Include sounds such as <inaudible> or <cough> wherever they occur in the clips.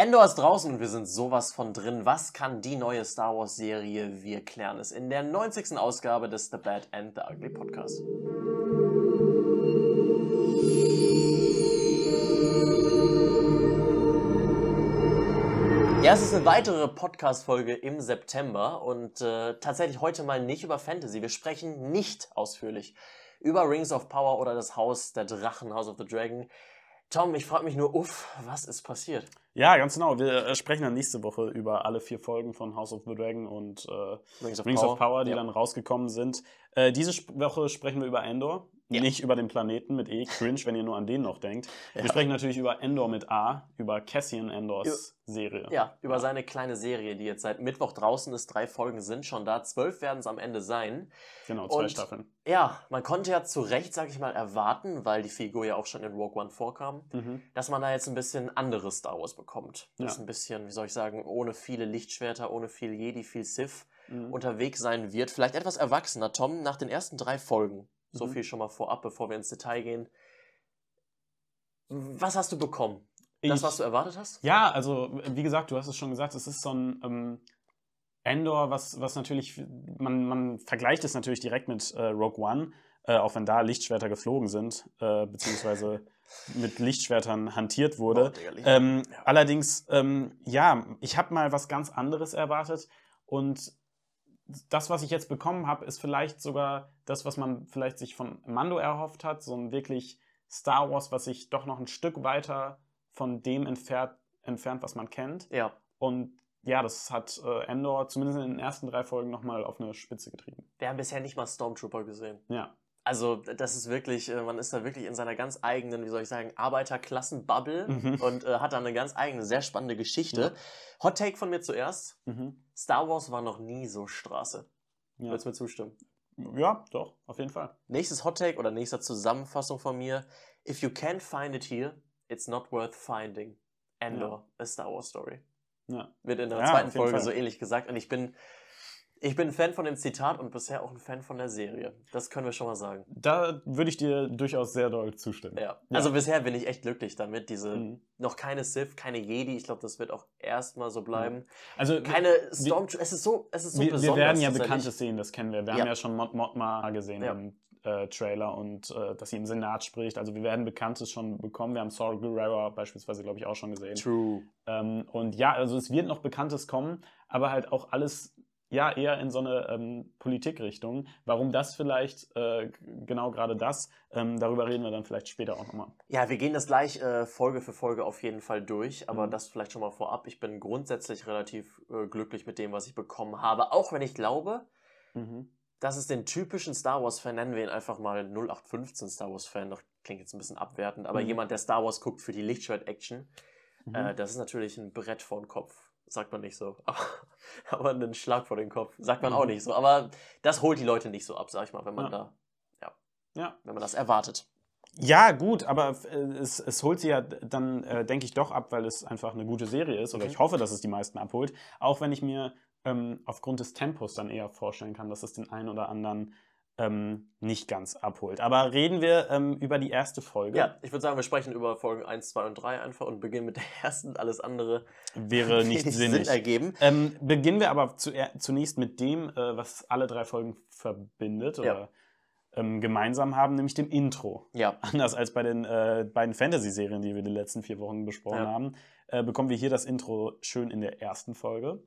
Endor ist draußen und wir sind sowas von drin. Was kann die neue Star Wars Serie? Wir klären es in der 90. Ausgabe des The Bad and the Ugly Podcast. Ja, es ist eine weitere Podcast-Folge im September und äh, tatsächlich heute mal nicht über Fantasy. Wir sprechen nicht ausführlich über Rings of Power oder das Haus der Drachen, House of the Dragon. Tom, ich frage mich nur, uff, was ist passiert? Ja, ganz genau. Wir äh, sprechen dann nächste Woche über alle vier Folgen von House of the Dragon und äh, Rings, of, Rings Power. of, Power. die ja. dann rausgekommen sind. Äh, diese Woche sprechen wir über Endor. Ja. Nicht über den Planeten mit E, cringe, wenn ihr nur an den noch denkt. Ja. Wir sprechen natürlich über Endor mit A, über Cassian Endors über, Serie. Ja, über ja. seine kleine Serie, die jetzt seit Mittwoch draußen ist. Drei Folgen sind schon da, zwölf werden es am Ende sein. Genau, zwei Und, Staffeln. Ja, man konnte ja zu Recht, sag ich mal, erwarten, weil die Figur ja auch schon in Rogue One vorkam, mhm. dass man da jetzt ein bisschen anderes Star Wars bekommt. Das ein bisschen, wie soll ich sagen, ohne viele Lichtschwerter, ohne viel Jedi, viel Sith mhm. unterwegs sein wird. Vielleicht etwas erwachsener. Tom, nach den ersten drei Folgen so mhm. viel schon mal vorab, bevor wir ins Detail gehen. Was hast du bekommen? Das, ich, was du erwartet hast? Ja, also wie gesagt, du hast es schon gesagt, es ist so ein ähm, Endor, was, was natürlich, man, man vergleicht es natürlich direkt mit äh, Rogue One, äh, auch wenn da Lichtschwerter geflogen sind, äh, beziehungsweise <laughs> mit Lichtschwertern hantiert wurde. Oh, ähm, ja. Allerdings, ähm, ja, ich habe mal was ganz anderes erwartet und das, was ich jetzt bekommen habe, ist vielleicht sogar das, was man vielleicht sich von Mando erhofft hat, so ein wirklich Star Wars, was sich doch noch ein Stück weiter von dem entfernt, entfernt was man kennt. Ja. Und ja, das hat äh, Endor zumindest in den ersten drei Folgen nochmal auf eine Spitze getrieben. Wir haben bisher nicht mal Stormtrooper gesehen. Ja. Also, das ist wirklich, äh, man ist da wirklich in seiner ganz eigenen, wie soll ich sagen, Arbeiterklassen-Bubble mhm. und äh, hat da eine ganz eigene, sehr spannende Geschichte. Ja. Hot Take von mir zuerst. Mhm. Star Wars war noch nie so Straße. Ja. Würdest du mir zustimmen? Ja, doch, auf jeden Fall. Nächstes Hot Take oder nächste Zusammenfassung von mir. If you can't find it here, it's not worth finding. Endor, ja. a Star Wars Story. Ja. Wird in der ja, zweiten Folge Fall. so ähnlich gesagt. Und ich bin ich bin ein Fan von dem Zitat und bisher auch ein Fan von der Serie. Das können wir schon mal sagen. Da würde ich dir durchaus sehr doll zustimmen. Ja. ja. Also bisher bin ich echt glücklich damit. Diese mhm. noch keine Sith, keine Jedi. Ich glaube, das wird auch erstmal so bleiben. Mhm. Also keine Stormtrooper. Es ist so, es ist so wir, besonders. Wir werden ja bekannte Szenen, das kennen wir. Wir ja. haben ja schon Mod Modma gesehen ja. im äh, Trailer und äh, dass sie im Senat spricht. Also wir werden Bekanntes schon bekommen. Wir haben Saul Guerrero beispielsweise, glaube ich, auch schon gesehen. True. Ähm, und ja, also es wird noch Bekanntes kommen, aber halt auch alles ja eher in so eine ähm, Politikrichtung. Warum das vielleicht, äh, genau gerade das, ähm, darüber reden wir dann vielleicht später auch nochmal. Ja, wir gehen das gleich äh, Folge für Folge auf jeden Fall durch, aber mhm. das vielleicht schon mal vorab. Ich bin grundsätzlich relativ äh, glücklich mit dem, was ich bekommen habe, auch wenn ich glaube, mhm. dass es den typischen Star Wars-Fan, nennen wir ihn einfach mal 0815 Star Wars-Fan, das klingt jetzt ein bisschen abwertend, aber mhm. jemand, der Star Wars guckt für die Lichtschwert-Action, mhm. äh, das ist natürlich ein Brett vor den Kopf sagt man nicht so. <laughs> Aber, aber einen Schlag vor den Kopf sagt man auch mhm. nicht so. Aber das holt die Leute nicht so ab, sag ich mal, wenn man ja. da, ja, ja, wenn man das erwartet. Ja, gut, aber äh, es, es holt sie ja dann, äh, denke ich, doch ab, weil es einfach eine gute Serie ist. Oder mhm. ich hoffe, dass es die meisten abholt. Auch wenn ich mir ähm, aufgrund des Tempos dann eher vorstellen kann, dass es den einen oder anderen ähm, nicht ganz abholt. Aber reden wir ähm, über die erste Folge. Ja, ich würde sagen, wir sprechen über Folgen 1, 2 und 3 einfach und beginnen mit der <laughs> ersten. Alles andere wäre <laughs> nicht sinnig. Sinn ergeben. Ähm, beginnen wir aber zu, zunächst mit dem, äh, was alle drei Folgen verbindet oder ja. Ähm, gemeinsam haben, nämlich dem Intro. Ja. Anders als bei den äh, beiden Fantasy-Serien, die wir die letzten vier Wochen besprochen ja. haben, äh, bekommen wir hier das Intro schön in der ersten Folge.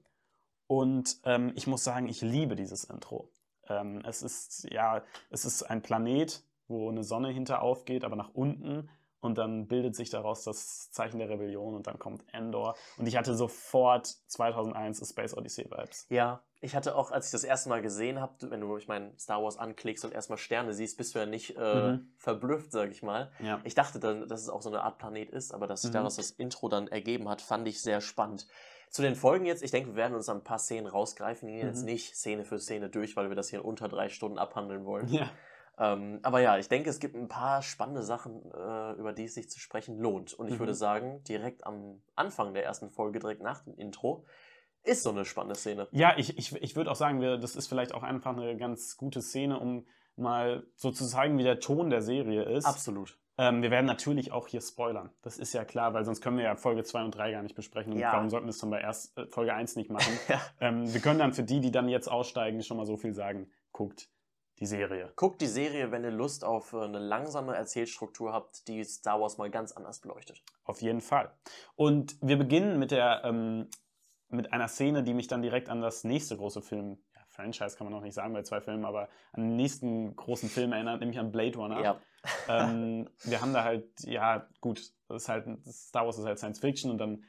Und ähm, ich muss sagen, ich liebe dieses Intro. Ähm, es ist ja, es ist ein Planet, wo eine Sonne hinter aufgeht, aber nach unten und dann bildet sich daraus das Zeichen der Rebellion und dann kommt Endor und ich hatte sofort 2001 A Space Odyssey Vibes. Ja, ich hatte auch, als ich das erste Mal gesehen habe, wenn du ich meine Star Wars anklickst und erstmal Sterne siehst, bist du ja nicht äh, mhm. verblüfft, sag ich mal. Ja. Ich dachte dann, dass es auch so eine Art Planet ist, aber dass sich mhm. daraus das Intro dann ergeben hat, fand ich sehr spannend. Zu den Folgen jetzt, ich denke, wir werden uns ein paar Szenen rausgreifen, gehen mhm. jetzt nicht Szene für Szene durch, weil wir das hier in unter drei Stunden abhandeln wollen. Ja. Ähm, aber ja, ich denke, es gibt ein paar spannende Sachen, äh, über die es sich zu sprechen lohnt. Und ich mhm. würde sagen, direkt am Anfang der ersten Folge, direkt nach dem Intro, ist so eine spannende Szene. Ja, ich, ich, ich würde auch sagen, wir, das ist vielleicht auch einfach eine ganz gute Szene, um mal so zu zeigen, wie der Ton der Serie ist. Absolut. Ähm, wir werden natürlich auch hier spoilern. Das ist ja klar, weil sonst können wir ja Folge 2 und 3 gar nicht besprechen. Und ja. warum sollten wir es dann bei erst, äh, Folge 1 nicht machen? <laughs> ja. ähm, wir können dann für die, die dann jetzt aussteigen, schon mal so viel sagen. Guckt die Serie. Guckt die Serie, wenn ihr Lust auf äh, eine langsame Erzählstruktur habt, die Star Wars mal ganz anders beleuchtet. Auf jeden Fall. Und wir beginnen mit der ähm, mit einer Szene, die mich dann direkt an das nächste große Film Franchise kann man noch nicht sagen bei zwei Filmen, aber an den nächsten großen Film erinnert, nämlich an Blade Runner. Ja. Ähm, wir haben da halt, ja, gut, das ist halt, Star Wars ist halt Science Fiction und dann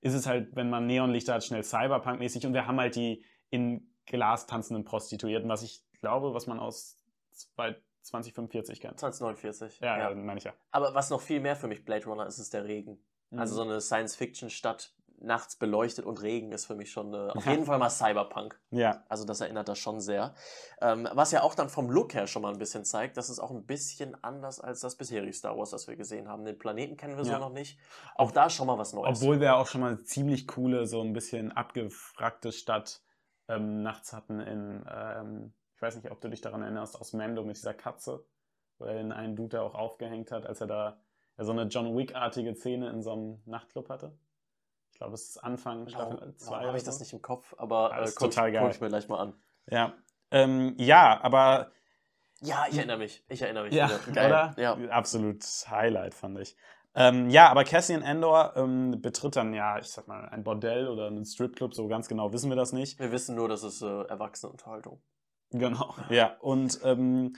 ist es halt, wenn man Neonlichter hat, schnell Cyberpunk-mäßig und wir haben halt die in Glas tanzenden Prostituierten, was ich glaube, was man aus 2045 kennt. 2049. Ja, ja. meine ich ja. Aber was noch viel mehr für mich Blade Runner ist, ist der Regen. Also mhm. Also so eine Science-Fiction-Stadt nachts beleuchtet und Regen ist für mich schon äh, auf jeden Fall mal Cyberpunk. Ja. Also das erinnert das schon sehr. Ähm, was ja auch dann vom Look her schon mal ein bisschen zeigt, dass es auch ein bisschen anders als das bisherige Star Wars, das wir gesehen haben. Den Planeten kennen wir ja. so noch nicht. Auch da schon mal was Neues. Obwohl wir auch schon mal eine ziemlich coole, so ein bisschen abgefragte Stadt ähm, nachts hatten in, ähm, ich weiß nicht, ob du dich daran erinnerst, aus Mando mit dieser Katze, wo er den einen Dude auch aufgehängt hat, als er da ja, so eine John Wick-artige Szene in so einem Nachtclub hatte glaube, es ist Anfang Staffel 2. Habe ich das nicht im Kopf, aber äh, guck, total geil. guck ich mir gleich mal an. Ja, ähm, ja aber. Ja, ich erinnere mich. Ich erinnere mich. Ja, oder? Ja. Absolut Highlight, fand ich. Ähm, ja, aber Cassian Endor ähm, betritt dann ja, ich sag mal, ein Bordell oder einen Stripclub, so ganz genau wissen wir das nicht. Wir wissen nur, dass es äh, Erwachsenenunterhaltung. Genau, <laughs> ja. Und ähm,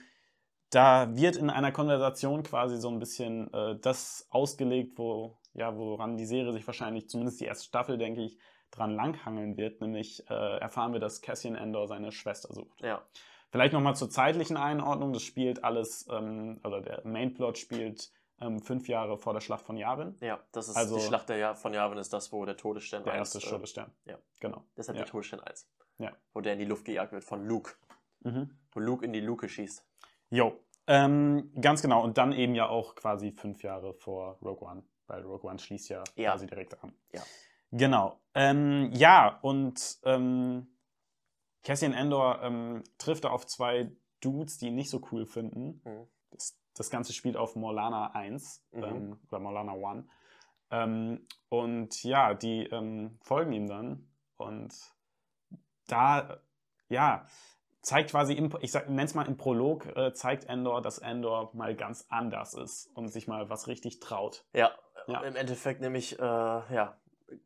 da wird in einer Konversation quasi so ein bisschen äh, das ausgelegt, wo ja, woran die Serie sich wahrscheinlich, zumindest die erste Staffel, denke ich, dran langhangeln wird, nämlich äh, erfahren wir, dass Cassian Endor seine Schwester sucht. Ja. Vielleicht nochmal zur zeitlichen Einordnung, das spielt alles, ähm, oder der Mainplot spielt ähm, fünf Jahre vor der Schlacht von Yavin. Ja, das ist also, die Schlacht der von Yavin ist das, wo der Todesstern Der erste 1, äh, Todesstern. Ja. Genau. Deshalb ja. der Todesstern 1. Ja. Wo der in die Luft gejagt wird von Luke. Mhm. Wo Luke in die Luke schießt. Jo. Ähm, ganz genau. Und dann eben ja auch quasi fünf Jahre vor Rogue One weil Rogue One schließt ja, ja. quasi direkt an. Ja. Genau. Ähm, ja, und ähm, Cassian Endor ähm, trifft auf zwei Dudes, die ihn nicht so cool finden. Mhm. Das, das, Ganze spielt auf Morlana 1 mhm. Ähm, oder Morlana 1. Ähm, und ja, die ähm, folgen ihm dann. Und da, ja, zeigt quasi, im, ich nenne es mal im Prolog, äh, zeigt Endor, dass Endor mal ganz anders ist und sich mal was richtig traut. Ja, ja. im Endeffekt nämlich, äh, ja,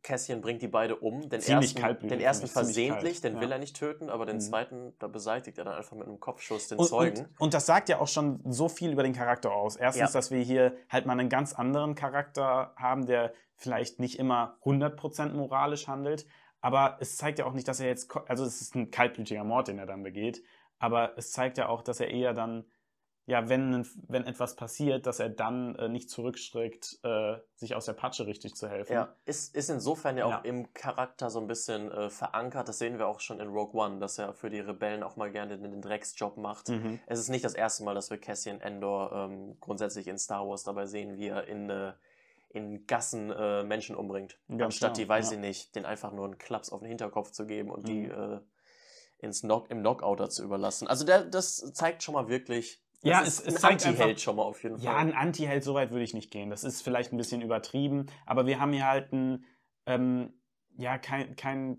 Cassian bringt die beide um. Den ziemlich ersten, den ersten versehentlich, den ja. will er nicht töten, aber den mhm. zweiten, da beseitigt er dann einfach mit einem Kopfschuss den und, Zeugen. Und, und, das sagt ja auch schon so viel über den Charakter aus. Erstens, ja. dass wir hier halt mal einen ganz anderen Charakter haben, der vielleicht nicht immer 100% moralisch handelt, aber es zeigt ja auch nicht, dass er jetzt, also es ist ein kaltblütiger Mord, den er dann begeht, aber es zeigt ja auch, dass er eher dann, ja, wenn, wenn etwas passiert, dass er dann äh, nicht zurückstreckt, äh, sich aus der Patsche richtig zu helfen. Ja, ist, ist insofern ja auch ja. im Charakter so ein bisschen äh, verankert. Das sehen wir auch schon in Rogue One, dass er für die Rebellen auch mal gerne den, Drecksjob macht. Mhm. Es ist nicht das erste Mal, dass wir Cassian Endor ähm, grundsätzlich in Star Wars dabei sehen, wie er in äh, in Gassen äh, Menschen umbringt. Ganz anstatt genau, die, weiß ja. ich nicht, den einfach nur einen Klaps auf den Hinterkopf zu geben und mhm. die äh, ins Knock im Knockouter zu überlassen. Also der, das zeigt schon mal wirklich. Ja, es, es ein Anti-Held schon mal auf jeden Fall. Ja, ein Anti-Held, so weit würde ich nicht gehen. Das ist vielleicht ein bisschen übertrieben, aber wir haben hier halt einen, ähm, ja, kein, kein,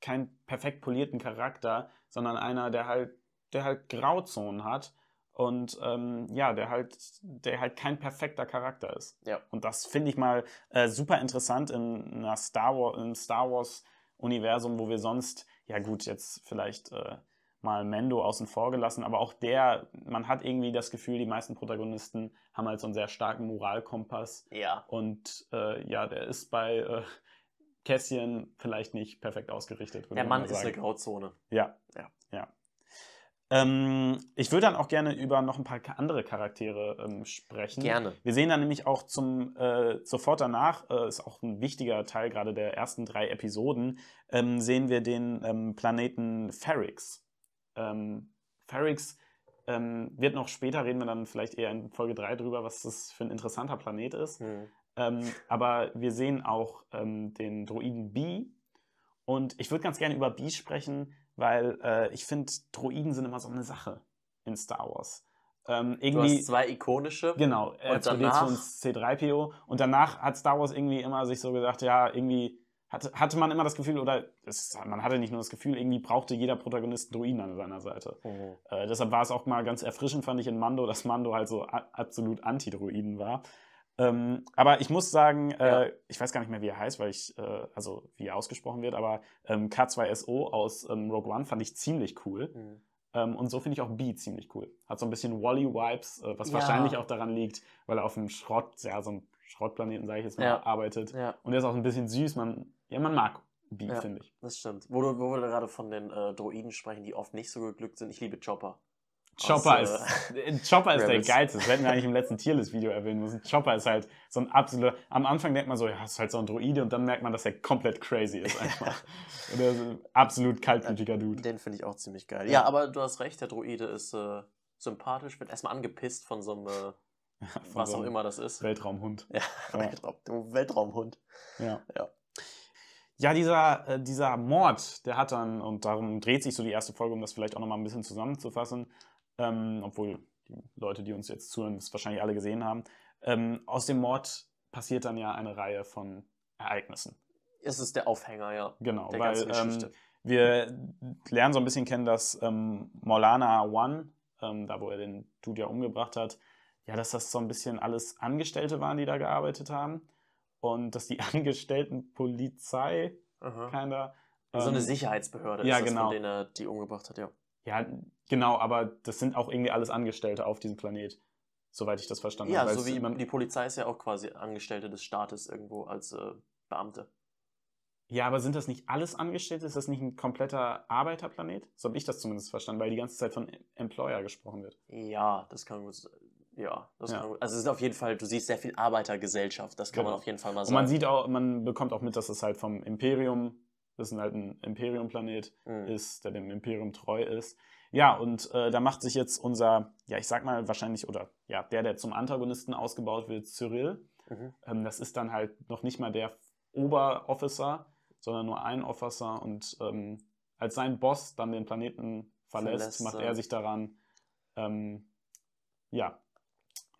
kein perfekt polierten Charakter, sondern einer, der halt, der halt Grauzonen hat und ähm, ja, der halt, der halt kein perfekter Charakter ist. Ja. Und das finde ich mal äh, super interessant in einer Star Wars, im Star Wars Universum, wo wir sonst, ja gut, jetzt vielleicht äh, mal Mendo außen vor gelassen, aber auch der, man hat irgendwie das Gefühl, die meisten Protagonisten haben halt so einen sehr starken Moralkompass. Ja. Und äh, ja, der ist bei äh, Cassian vielleicht nicht perfekt ausgerichtet. Der Mann ist eine Grauzone. Ja. Ja. ja. Ähm, ich würde dann auch gerne über noch ein paar andere Charaktere ähm, sprechen. Gerne. Wir sehen dann nämlich auch zum äh, sofort danach, äh, ist auch ein wichtiger Teil gerade der ersten drei Episoden, ähm, sehen wir den ähm, Planeten Ferrix. Ähm, Ferrix ähm, wird noch später, reden wir dann vielleicht eher in Folge 3 drüber, was das für ein interessanter Planet ist. Mhm. aber wir sehen auch den Droiden B. Und ich würde ganz gerne über B sprechen, weil äh, ich finde, Droiden sind immer so eine Sache in Star Wars. ähm, irgendwie. Du hast zwei ikonische. Genau, R2D2 und C3PO. Und danach hat Star Wars irgendwie immer sich so gesagt, ja, irgendwie hatte, hatte man immer das Gefühl, oder es, man hatte nicht nur das Gefühl, irgendwie brauchte jeder Protagonist Druiden an seiner Seite. Mhm. Äh, deshalb war es auch mal ganz erfrischend, fand ich in Mando, dass Mando halt so absolut Anti-Druiden war. Ähm, aber ich muss sagen, äh, ja. ich weiß gar nicht mehr, wie er heißt, weil ich, äh, also wie er ausgesprochen wird, aber ähm, K2SO aus ähm, Rogue One fand ich ziemlich cool. Mhm. Ähm, und so finde ich auch B ziemlich cool. Hat so ein bisschen Wally-Vibes, äh, was ja. wahrscheinlich auch daran liegt, weil er auf einem Schrott, ja, so einem Schrottplaneten, sage ich jetzt mal, ja. arbeitet. Und er ist auch ein bisschen süß. Man, ja, man mag B, ja, finde ich. Das stimmt. Wo, du, wo wir gerade von den äh, Droiden sprechen, die oft nicht so geglückt sind. Ich liebe Chopper. Chopper aus, ist, äh, <laughs> Chopper ist der geilste. Das hätten wir eigentlich im letzten Tierlist-Video erwähnen müssen. Chopper ist halt so ein absoluter. Am Anfang denkt man so, ja, ist halt so ein Droide und dann merkt man, dass er komplett crazy ist einfach. <laughs> und er ist ein absolut kaltblütiger Dude. Den finde ich auch ziemlich geil. Ja, ja, aber du hast recht, der Droide ist äh, sympathisch, wird erstmal angepisst von so einem. Äh, <laughs> was so auch immer das ist. Weltraumhund. Ja, ja. Weltraum, Weltraumhund. Ja. ja. Ja, dieser, äh, dieser Mord, der hat dann, und darum dreht sich so die erste Folge, um das vielleicht auch nochmal ein bisschen zusammenzufassen, ähm, obwohl die Leute, die uns jetzt zuhören, das wahrscheinlich alle gesehen haben. Ähm, aus dem Mord passiert dann ja eine Reihe von Ereignissen. Es ist der Aufhänger, ja. Genau, weil ähm, wir lernen so ein bisschen kennen, dass ähm, Maulana One, ähm, da wo er den Dude ja umgebracht hat, ja, dass das so ein bisschen alles Angestellte waren, die da gearbeitet haben. Und dass die <laughs> Angestellten Polizei, keiner. So eine ähm, Sicherheitsbehörde ja, ist das, genau. von denen er die umgebracht hat, ja. Ja, genau, aber das sind auch irgendwie alles Angestellte auf diesem Planet, soweit ich das verstanden ja, habe. Ja, so wie die Polizei ist ja auch quasi Angestellte des Staates irgendwo als äh, Beamte. Ja, aber sind das nicht alles Angestellte? Ist das nicht ein kompletter Arbeiterplanet? So habe ich das zumindest verstanden, weil die ganze Zeit von Employer gesprochen wird. Ja, das kann gut sein. Ja, das ja. kann. Also es ist auf jeden Fall, du siehst sehr viel Arbeitergesellschaft, das kann genau. man auf jeden Fall mal sagen. Und man sieht auch, man bekommt auch mit, dass es halt vom Imperium das ist halt ein Imperium-Planet mhm. ist, der dem Imperium treu ist. Ja, und äh, da macht sich jetzt unser, ja, ich sag mal wahrscheinlich, oder ja, der, der zum Antagonisten ausgebaut wird, Cyril. Mhm. Ähm, das ist dann halt noch nicht mal der Oberofficer, sondern nur ein Officer. Und ähm, als sein Boss dann den Planeten verlässt, verlässt macht er sich daran, ähm, ja,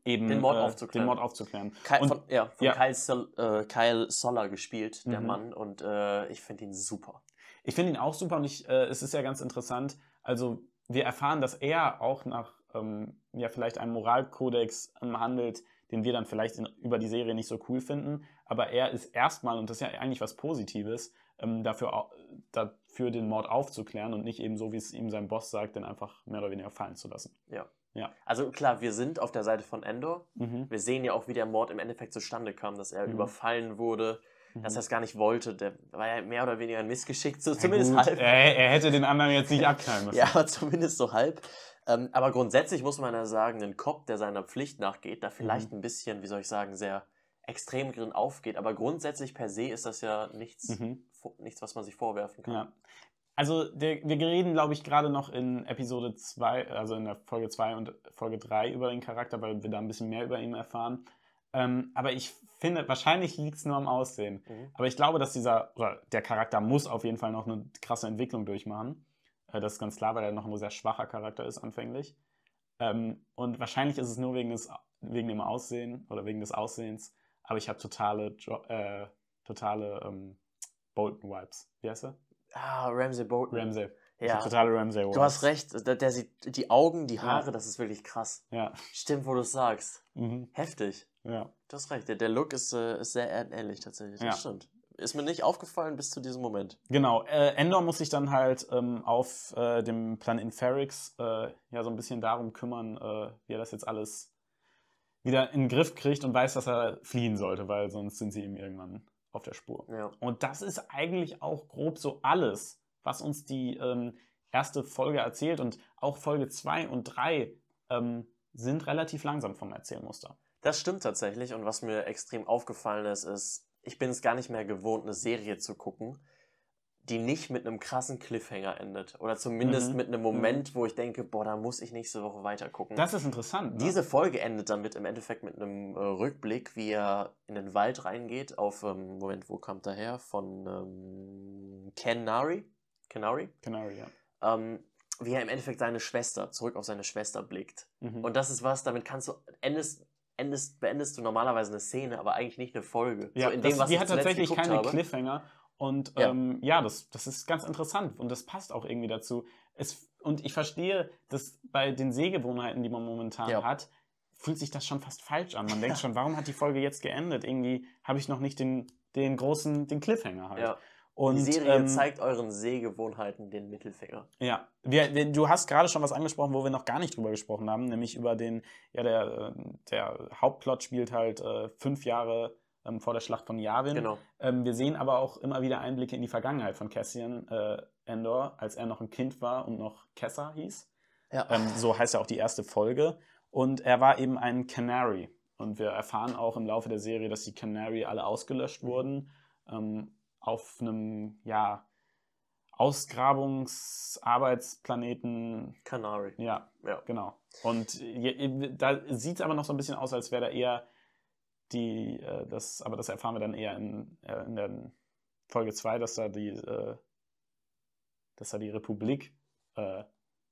eben den Mord, äh, aufzuklären. Den Mord aufzuklären. Kyle, und, von, ja, von ja. Kyle, Sol, äh, Kyle, Soller gespielt, der mhm. Mann, und äh, ich finde ihn super. Ich finde ihn auch super und ich, äh, es ist ja ganz interessant, also wir erfahren, dass er auch nach ähm, ja, vielleicht einem Moralkodex ähm, handelt, den wir dann vielleicht in, über die Serie nicht so cool finden, aber er ist erstmal, und das ist ja eigentlich was Positives, ähm, dafür, dafür den Mord aufzuklären und nicht eben so, wie es ihm sein Boss sagt, den einfach mehr oder weniger fallen zu lassen. Ja. Ja. Also klar, wir sind auf der Seite von Endor. Mhm. Wir sehen ja auch, wie der Mord im Endeffekt zustande kam, dass er mhm. überfallen wurde, mhm. dass er es gar nicht wollte. Der war ja mehr oder weniger ein Missgeschick, so, zumindest gut. halb. Er, er, hätte den anderen jetzt nicht abknallen müssen. <laughs> ja, aber zumindest so halb. Ähm, aber grundsätzlich muss man ja sagen, ein Cop, der seiner Pflicht nachgeht, da vielleicht mhm. ein bisschen, wie soll ich sagen, sehr extrem drin aufgeht. Aber grundsätzlich per se ist das ja nichts, mhm. nichts was man sich vorwerfen kann. Ja. Also der, wir reden, glaube ich, gerade noch in Episode 2, also in der Folge 2 und Folge 3 über den Charakter, weil wir da ein bisschen mehr über ihn erfahren. Ähm, aber ich finde, wahrscheinlich liegt es nur am Aussehen. Mhm. Aber ich glaube, dass dieser, oder der Charakter muss auf jeden Fall noch eine krasse Entwicklung durchmachen. Äh, das ist ganz klar, weil er noch ein sehr schwacher Charakter ist anfänglich. Ähm, und wahrscheinlich ist es nur wegen, des, wegen dem Aussehen oder wegen des Aussehens. Aber ich habe totale, äh, totale ähm, Bolton-Vibes. Wie heißt er? Ah, Ramsey Bolton. Ramsey. Ja. Totale Ramsey. Du hast recht. Der, der, sieht die Augen, die Haare, ja. das ist wirklich krass. Ja. Stimmt, wo du es sagst. Mhm. Heftig. Ja. Du hast recht. Der, der Look ist, äh, ist sehr ähnlich tatsächlich. Das stimmt. Ist mir nicht aufgefallen bis zu diesem Moment. Genau. Äh, Endor muss sich dann halt ähm, auf äh, dem Planeten Ferrix äh, ja so ein bisschen darum kümmern, äh, wie er das jetzt alles wieder in den Griff kriegt und weiß, dass er fliehen sollte, weil sonst sind sie ihm irgendwann auf der Spur. Ja. Und das ist eigentlich auch grob so alles, was uns die ähm, erste Folge erzählt. Und auch Folge 2 und 3 ähm, sind relativ langsam vom Erzählmuster. Das stimmt tatsächlich. Und was mir extrem aufgefallen ist, ist, ich bin es gar nicht mehr gewohnt, eine Serie zu gucken, die nicht mit einem krassen Cliffhanger endet. Oder zumindest mhm. mit einem Moment, mhm. wo ich denke, boah, da muss ich nächste Woche weiter gucken. Das ist interessant. Ne? Diese Folge endet damit im Endeffekt mit einem äh, Rückblick, wie er in den Wald reingeht, auf, ähm, Moment, wo kommt er her? Von ähm, Canary? Canary? Canary, ja. Ähm, wie er im Endeffekt seine Schwester, zurück auf seine Schwester blickt. Mhm. Und das ist was, damit kannst du, endest, endest, beendest du normalerweise eine Szene, aber eigentlich nicht eine Folge. Ja, so in das, dem, was die hat tatsächlich keine habe. Cliffhanger. Und ja, ähm, ja das, das ist ganz interessant und das passt auch irgendwie dazu. Es, und ich verstehe, dass bei den Sehgewohnheiten, die man momentan ja. hat, fühlt sich das schon fast falsch an. Man <laughs> denkt schon, warum hat die Folge jetzt geendet? Irgendwie habe ich noch nicht den, den großen, den Cliffhanger halt. Ja. Und, die Serie ähm, zeigt euren Sehgewohnheiten den Mittelfinger. Ja, wir, wir, du hast gerade schon was angesprochen, wo wir noch gar nicht drüber gesprochen haben, nämlich über den, ja, der, der Hauptplot spielt halt äh, fünf Jahre ähm, vor der Schlacht von Yavin. Genau. Ähm, wir sehen aber auch immer wieder Einblicke in die Vergangenheit von Cassian äh, Endor, als er noch ein Kind war und noch Kessa hieß. Ja. Ähm, so heißt ja auch die erste Folge. Und er war eben ein Canary. Und wir erfahren auch im Laufe der Serie, dass die Canary alle ausgelöscht wurden. Ähm, auf einem, ja, Ausgrabungsarbeitsplaneten. Canary. Ja, ja. genau. Und da sieht es aber noch so ein bisschen aus, als wäre da eher die, äh, das, aber das erfahren wir dann eher in, äh, in der Folge 2, dass da die, äh, dass da die Republik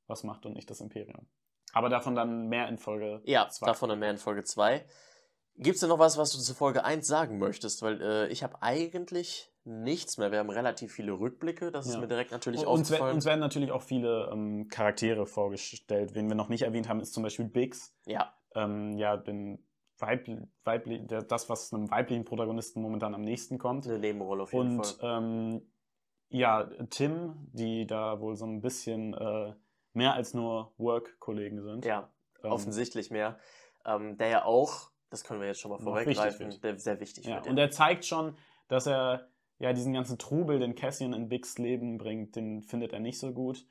was macht und nicht das Imperium. Aber davon dann mehr in Folge 2. Ja, zwei. davon dann mehr in Folge 2. Gibt es denn noch was, was du zu Folge 1 sagen möchtest? Weil äh, ich habe eigentlich nichts mehr. Wir haben relativ viele Rückblicke, das ja. ist mir direkt natürlich und, aufgefallen. Uns werden natürlich auch viele ähm, Charaktere vorgestellt. Wen wir noch nicht erwähnt haben, ist zum Beispiel Biggs. Ja. Ähm, ja, den Weibli, Weibli, das, was einem weiblichen Protagonisten momentan am nächsten kommt. Eine Nebenrolle auf jeden und, Fall. Und ähm, ja, Tim, die da wohl so ein bisschen äh, mehr als nur Work-Kollegen sind. Ja, ähm, offensichtlich mehr. Ähm, der ja auch, das können wir jetzt schon mal vorweggreifen, der sehr wichtig ja, wird. Und er zeigt schon, dass er ja, diesen ganzen Trubel, den Cassian in Biggs Leben bringt, den findet er nicht so gut.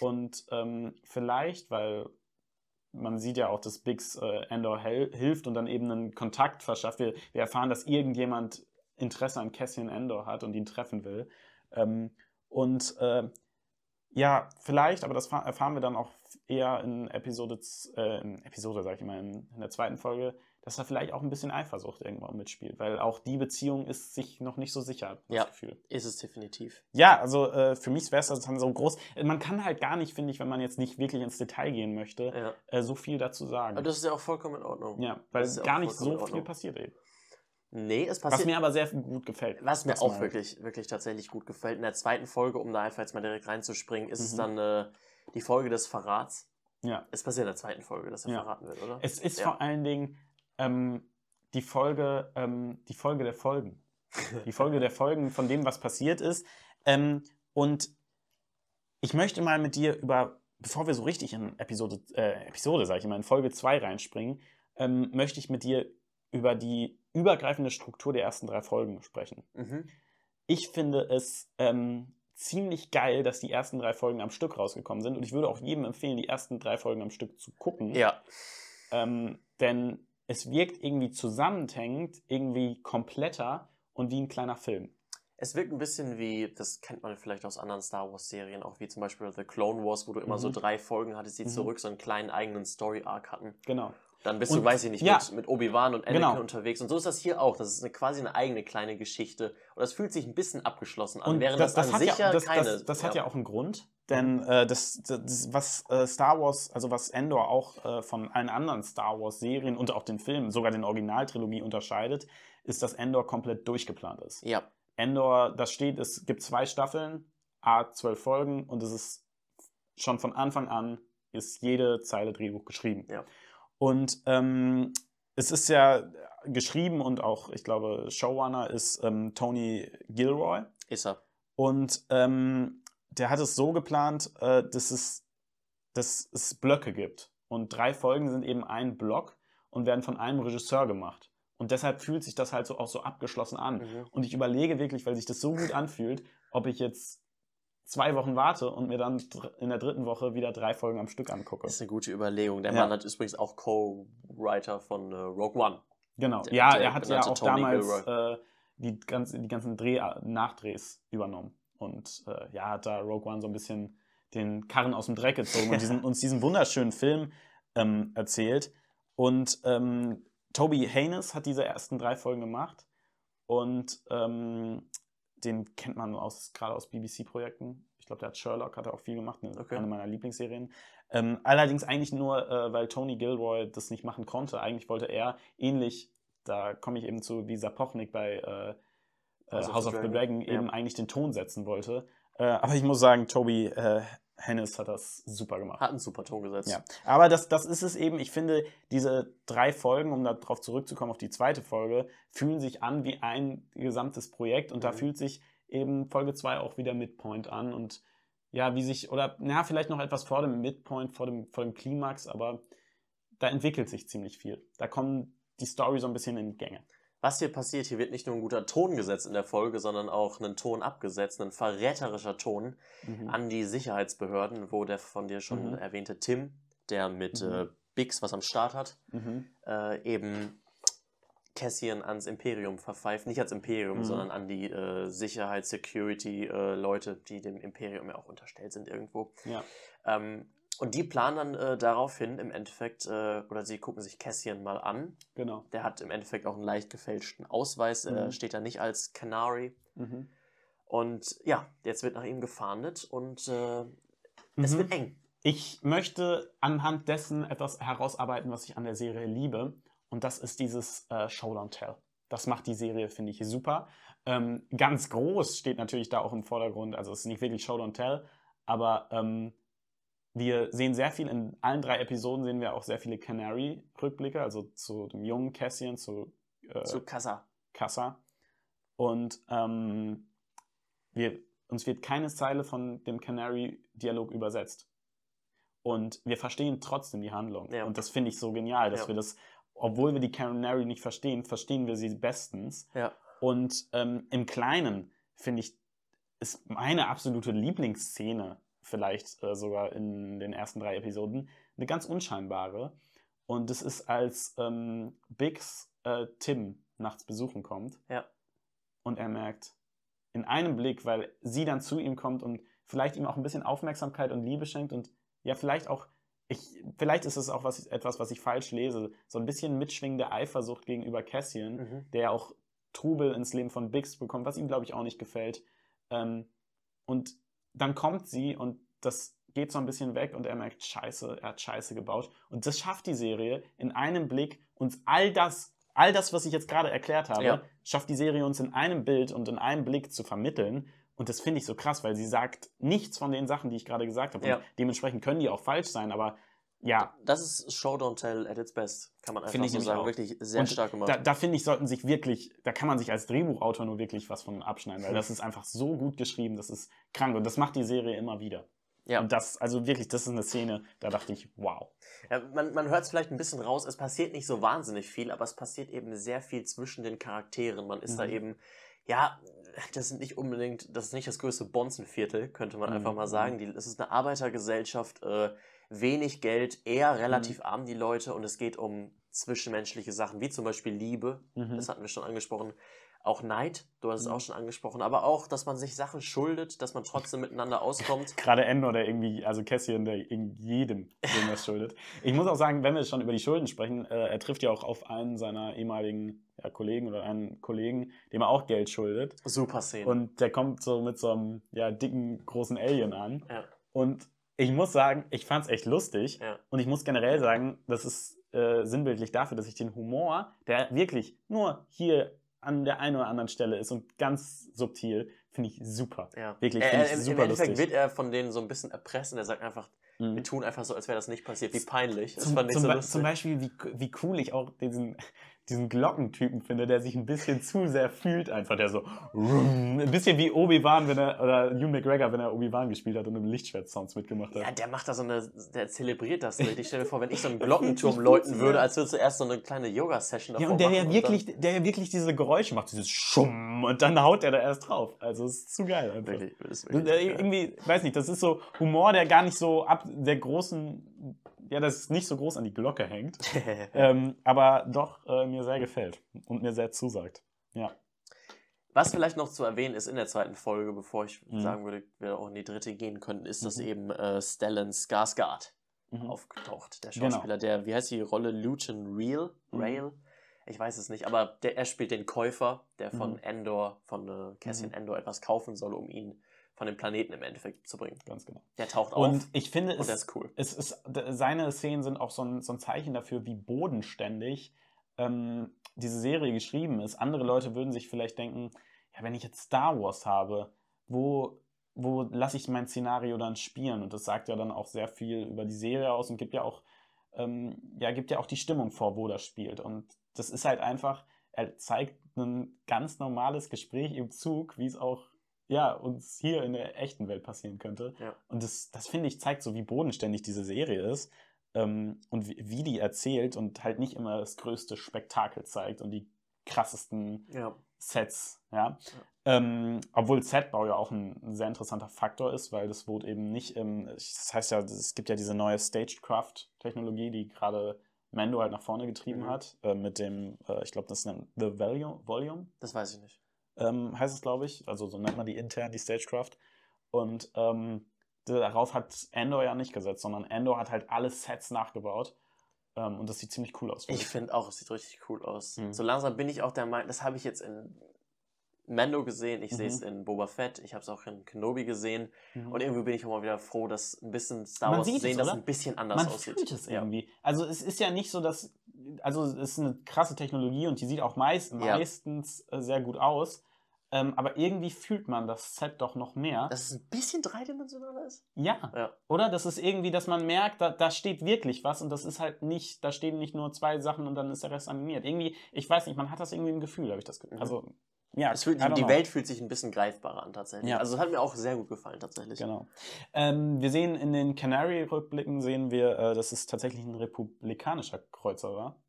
Und ähm, vielleicht, weil man sieht ja auch, dass Biggs äh, Endor hilft und dann eben einen Kontakt verschafft. Wir, wir, erfahren, dass irgendjemand Interesse an Cassian Endor hat und ihn treffen will. Ähm, und äh, ja, vielleicht, aber das erfahren wir dann auch eher in Episode, äh, in Episode, sag ich mal, in, in der zweiten Folge, dass da vielleicht auch ein bisschen Eifersucht irgendwann mitspielt, weil auch die Beziehung ist sich noch nicht so sicher, das ja, Gefühl. ist es definitiv. Ja, also äh, für mich wäre es dann so groß. Man kann halt gar nicht, finde ich, wenn man jetzt nicht wirklich ins Detail gehen möchte, ja. äh, so viel dazu sagen. Aber das ist ja auch vollkommen in Ordnung. Ja, weil gar nicht so viel passiert eben. Nee, es passiert. Was mir aber sehr gut gefällt. Was mir auch wirklich, wirklich tatsächlich gut gefällt. In der zweiten Folge, um da einfach jetzt mal direkt reinzuspringen, ist mhm. es dann äh, die Folge des Verrats. Ja. Es passiert in der zweiten Folge, dass er ja. verraten wird, oder? Es ist ja. vor allen Dingen ähm, die Folge, ähm, die Folge der Folgen. Die Folge der Folgen von dem, was passiert ist. Ähm, und ich möchte mal mit dir über, bevor wir so richtig in Episode, äh, Episode, sage ich mal, in Folge 2 reinspringen, ähm, möchte ich mit dir über die übergreifende Struktur der ersten drei Folgen sprechen. Mhm. Ich finde es ähm, ziemlich geil, dass die ersten drei Folgen am Stück rausgekommen sind und ich würde auch jedem empfehlen, die ersten drei Folgen am Stück zu gucken. Ja. Ähm, denn es wirkt irgendwie zusammenhängend, irgendwie kompletter und wie ein kleiner Film. Es wirkt ein bisschen wie, das kennt man vielleicht aus anderen Star Wars-Serien, auch wie zum Beispiel The Clone Wars, wo du immer mhm. so drei Folgen hattest, die mhm. zurück so einen kleinen eigenen Story-Arc hatten. Genau. Dann bist und, du, weiß ich nicht, ja. mit, mit Obi-Wan und Anakin genau. unterwegs. Und so ist das hier auch. Das ist eine, quasi eine eigene kleine Geschichte. Und das fühlt sich ein bisschen abgeschlossen an, und während das, das, das an sich ja, das, keine... Das, das ja. hat ja auch einen Grund. Denn äh, das, das, was äh, Star Wars, also was Endor auch äh, von allen anderen Star Wars-Serien und auch den Filmen, sogar den Originaltrilogie unterscheidet, ist, dass Endor komplett durchgeplant ist. Ja. Endor, das steht, es gibt zwei Staffeln, a zwölf Folgen und es ist schon von Anfang an ist jede Zeile Drehbuch geschrieben. Ja. Und ähm, es ist ja geschrieben und auch, ich glaube, Showrunner ist ähm, Tony Gilroy. Ist er. Und ähm, der hat es so geplant, äh, dass, es, dass es Blöcke gibt. Und drei Folgen sind eben ein Block und werden von einem Regisseur gemacht. Und deshalb fühlt sich das halt so auch so abgeschlossen an. Mhm. Und ich überlege wirklich, weil sich das so gut anfühlt, ob ich jetzt zwei Wochen warte und mir dann in der dritten Woche wieder drei Folgen am Stück angucke. Das ist eine gute Überlegung. Der ja. Mann hat übrigens auch Co-Writer von äh, Rogue One. Genau. Der, ja, der er hat ja auch Tony damals äh, die, ganze, die ganzen Dreh Nachdrehs übernommen. Und äh, ja, hat da Rogue One so ein bisschen den Karren aus dem Dreck gezogen und diesen, <laughs> uns diesen wunderschönen Film ähm, erzählt. Und ähm, Toby Haynes hat diese ersten drei Folgen gemacht. Und ähm, den kennt man aus, gerade aus BBC-Projekten. glaube, der hat Sherlock, hat er auch viel gemacht, eine, okay. eine meiner Lieblingsserien. Ähm, allerdings eigentlich nur, äh, weil Tony Gilroy das nicht machen konnte. Eigentlich wollte er ähnlich, da komme ich eben zu, wie Sapochnik bei äh, House, House of, the Dragon, Dragon eben ja. eigentlich den Ton setzen wollte. Äh, aber ich muss sagen, Toby äh, Hennis hat das super gemacht. Hat einen super Ton gesetzt. Ja. Aber das, das ist es eben. Ich finde, diese drei Folgen, um darauf zurückzukommen, auf die zweite Folge, fühlen sich an wie ein gesamtes Projekt. Und mhm. da fühlt sich eben Folge 2 auch wieder Midpoint an. Und ja, wie sich, oder na, vielleicht noch etwas vor dem Midpoint, vor dem, vor dem Klimax, aber da entwickelt sich ziemlich viel. Da kommen die Story so ein bisschen in Gänge was hier passiert, hier wird nicht nur ein guter Ton gesetzt in der Folge, sondern auch ein Ton abgesetzt, ein verräterischer Ton mhm. an die Sicherheitsbehörden, wo der von dir schon mhm. erwähnte Tim, der mit mhm. äh, Bix was am Start hat, mhm. äh, eben Cassian ans Imperium verpfeift. Nicht als Imperium, mhm. sondern an die äh, Sicherheits-Security-Leute, äh, die dem Imperium ja auch unterstellt sind irgendwo. Ja. Ähm, und die planen dann äh, daraufhin im Endeffekt, äh, oder sie gucken sich Cassian mal an. Genau. Der hat im Endeffekt auch einen leicht gefälschten Ausweis, mhm. äh, steht da nicht als Canary. Mhm. Und ja, jetzt wird nach ihm gefahndet und äh, mhm. es wird eng. Ich möchte anhand dessen etwas herausarbeiten, was ich an der Serie liebe. Und das ist dieses äh, Showdown Tell. Das macht die Serie, finde ich, super. Ähm, ganz groß steht natürlich da auch im Vordergrund. Also es ist nicht wirklich Showdown Tell, aber ähm, wir sehen sehr viel, in allen drei Episoden sehen wir auch sehr viele Canary-Rückblicke, also zu dem jungen Cassian, zu, äh, zu Kassa. Kassa. Und ähm, wir, uns wird keine Zeile von dem Canary-Dialog übersetzt. Und wir verstehen trotzdem die Handlung. Ja. Und das finde ich so genial, dass ja. wir das, obwohl wir die Canary nicht verstehen, verstehen wir sie bestens. Ja. Und ähm, im Kleinen finde ich, ist meine absolute Lieblingsszene vielleicht äh, sogar in den ersten drei Episoden, eine ganz unscheinbare. Und es ist, als ähm, Biggs äh, Tim nachts besuchen kommt ja. und er merkt, in einem Blick, weil sie dann zu ihm kommt und vielleicht ihm auch ein bisschen Aufmerksamkeit und Liebe schenkt und ja, vielleicht auch, ich, vielleicht ist es auch was, etwas, was ich falsch lese, so ein bisschen mitschwingende Eifersucht gegenüber Cassian, mhm. der ja auch Trubel ins Leben von Biggs bekommt, was ihm, glaube ich, auch nicht gefällt. Ähm, und dann kommt sie und das geht so ein bisschen weg und er merkt, scheiße, er hat scheiße gebaut. Und das schafft die Serie in einem Blick, uns all das, all das, was ich jetzt gerade erklärt habe, ja. schafft die Serie uns in einem Bild und in einem Blick zu vermitteln. Und das finde ich so krass, weil sie sagt nichts von den Sachen, die ich gerade gesagt habe. Ja. dementsprechend können die auch falsch sein, aber ja. Das ist Show Don't Tell at its best, kann man einfach so sagen. Auch. Wirklich sehr und stark gemacht. Da, da finde ich, sollten sich wirklich, da kann man sich als Drehbuchautor nur wirklich was von abschneiden, weil <laughs> das ist einfach so gut geschrieben, das ist krank und das macht die Serie immer wieder. Ja. Und das, also wirklich, das ist eine Szene, da dachte ich, wow. Ja, man man hört es vielleicht ein bisschen raus, es passiert nicht so wahnsinnig viel, aber es passiert eben sehr viel zwischen den Charakteren. Man ist mhm. da eben, ja, das sind nicht unbedingt, das ist nicht das größte Bonzenviertel, könnte man mhm. einfach mal sagen. Die, das ist eine Arbeitergesellschaft, äh, wenig Geld, eher relativ mhm. arm die Leute und es geht um zwischenmenschliche Sachen, wie zum Beispiel Liebe, mhm. das hatten wir schon angesprochen, auch Neid, du hast es mhm. auch schon angesprochen, aber auch, dass man sich Sachen schuldet, dass man trotzdem miteinander auskommt. <laughs> Gerade Endor, der irgendwie, also Cassian, der in jedem irgendwas schuldet. Ich muss auch sagen, wenn wir schon über die Schulden sprechen, äh, er trifft ja auch auf einen seiner ehemaligen ja, Kollegen oder einen Kollegen, dem er auch Geld schuldet. Super Szene. Und der kommt so mit so einem ja, dicken, großen Alien an. Ja. Und ich muss sagen, ich fand es echt lustig. Ja. Und ich muss generell sagen, das ist äh, sinnbildlich dafür, dass ich den Humor, der wirklich nur hier an der einen oder anderen Stelle ist und ganz subtil, finde ich super. Ja. Wirklich, finde ich im, super Im Endeffekt lustig. wird er von denen so ein bisschen erpresst und er sagt einfach, mhm. wir tun einfach so, als wäre das nicht passiert. Wie peinlich. Das zum, fand ich zum, so lustig. Zum Beispiel, wie, wie cool ich auch diesen, diesen Glockentypen finde, der sich ein bisschen zu sehr fühlt, einfach der so ein bisschen wie Obi-Wan, wenn er oder Hugh McGregor, wenn er Obi-Wan gespielt hat und im Lichtschwert-Sounds mitgemacht hat. Ja, der macht da so eine, der zelebriert das richtig. Stell dir vor, wenn ich so einen <laughs> Glockenturm läuten <laughs> würde, als würdest du erst so eine kleine Yoga-Session davor Ja, und der ja wirklich, der ja wirklich diese Geräusche macht, dieses Schumm und dann haut er da erst drauf. Also es ist zu geil einfach. Wirklich, wirklich irgendwie, weiß nicht, das ist so Humor, der gar nicht so ab der großen ja, das ist nicht so groß an die Glocke hängt, <laughs> ähm, aber doch äh, mir sehr gefällt und mir sehr zusagt. Ja. Was vielleicht noch zu erwähnen ist in der zweiten Folge, bevor ich mhm. sagen würde, wir auch in die dritte gehen könnten, ist, dass mhm. eben äh, Stellan Skarsgård mhm. aufgetaucht. Der genau. Schauspieler, genau. der, wie heißt die Rolle? Lucian Real? Mhm. Rail? Ich weiß es nicht, aber der, er spielt den Käufer, der von mhm. Endor, von äh, Cassian mhm. Endor etwas kaufen soll, um ihn von dem Planeten im Endeffekt zu bringen. Ganz genau. Der taucht und auf. ich finde, und es, ist cool. es ist, seine Szenen sind auch so ein, so ein Zeichen dafür, wie bodenständig ähm, diese Serie geschrieben ist. Andere Leute würden sich vielleicht denken, ja, wenn ich jetzt Star Wars habe, wo, wo lasse ich mein Szenario dann spielen? Und das sagt ja dann auch sehr viel über die Serie aus und gibt ja auch, ähm, ja, gibt ja auch die Stimmung vor, wo das spielt. Und das ist halt einfach, er zeigt ein ganz normales Gespräch im Zug, wie es auch ja, uns hier in der echten Welt passieren könnte. Ja. Und das, das finde ich, zeigt so, wie bodenständig diese Serie ist ähm, und wie, wie, die erzählt und halt nicht immer das größte Spektakel zeigt und die krassesten ja. Sets, ja. ja. Ähm, obwohl Setbau ja auch ein, ein, sehr interessanter Faktor ist, weil das wurde eben nicht, ähm, das heißt ja, es gibt ja diese neue Stagecraft-Technologie, die gerade Mando halt nach vorne getrieben mhm. hat, äh, mit dem, äh, ich glaube, das nennt The. Volume. Das weiß ich nicht. Ähm, heißt es, glaube ich. Also so nennt man die intern, die Stagecraft. Und ähm, darauf hat Endor ja nicht gesetzt, sondern Endor hat halt alle Sets nachgebaut. Ähm, und das sieht ziemlich cool aus. Ich finde auch, es sieht richtig cool aus. Mhm. So langsam bin ich auch der Meinung, das habe ich jetzt in Mando gesehen, ich mhm. sehe es in Boba Fett, ich habe es auch in Kenobi gesehen mhm. und irgendwie bin ich auch mal wieder froh, dass ein bisschen Star Wars sehen, dass es ein bisschen anders Man aussieht. Man fühlt es irgendwie. Also es ist ja nicht so, dass, also es ist eine krasse Technologie und die sieht auch meist, ja. meistens äh, sehr gut aus, ähm, aber irgendwie fühlt man das Set doch noch mehr. Dass es ein bisschen dreidimensionaler ist? Ja. ja. Oder? Das ist irgendwie, dass man merkt, da, da steht wirklich was und das ist halt nicht, da stehen nicht nur zwei Sachen und dann ist der Rest animiert. Irgendwie, ich weiß nicht, man hat das irgendwie im Gefühl, habe ich das Gefühl. Mhm. Also ja, fühlt, die, die Welt fühlt sich ein bisschen greifbarer an tatsächlich. Ja. Also es hat mir auch sehr gut gefallen tatsächlich. Genau. Ähm, wir sehen in den Canary-Rückblicken sehen wir, äh, dass es tatsächlich ein republikanischer Kreuzer war.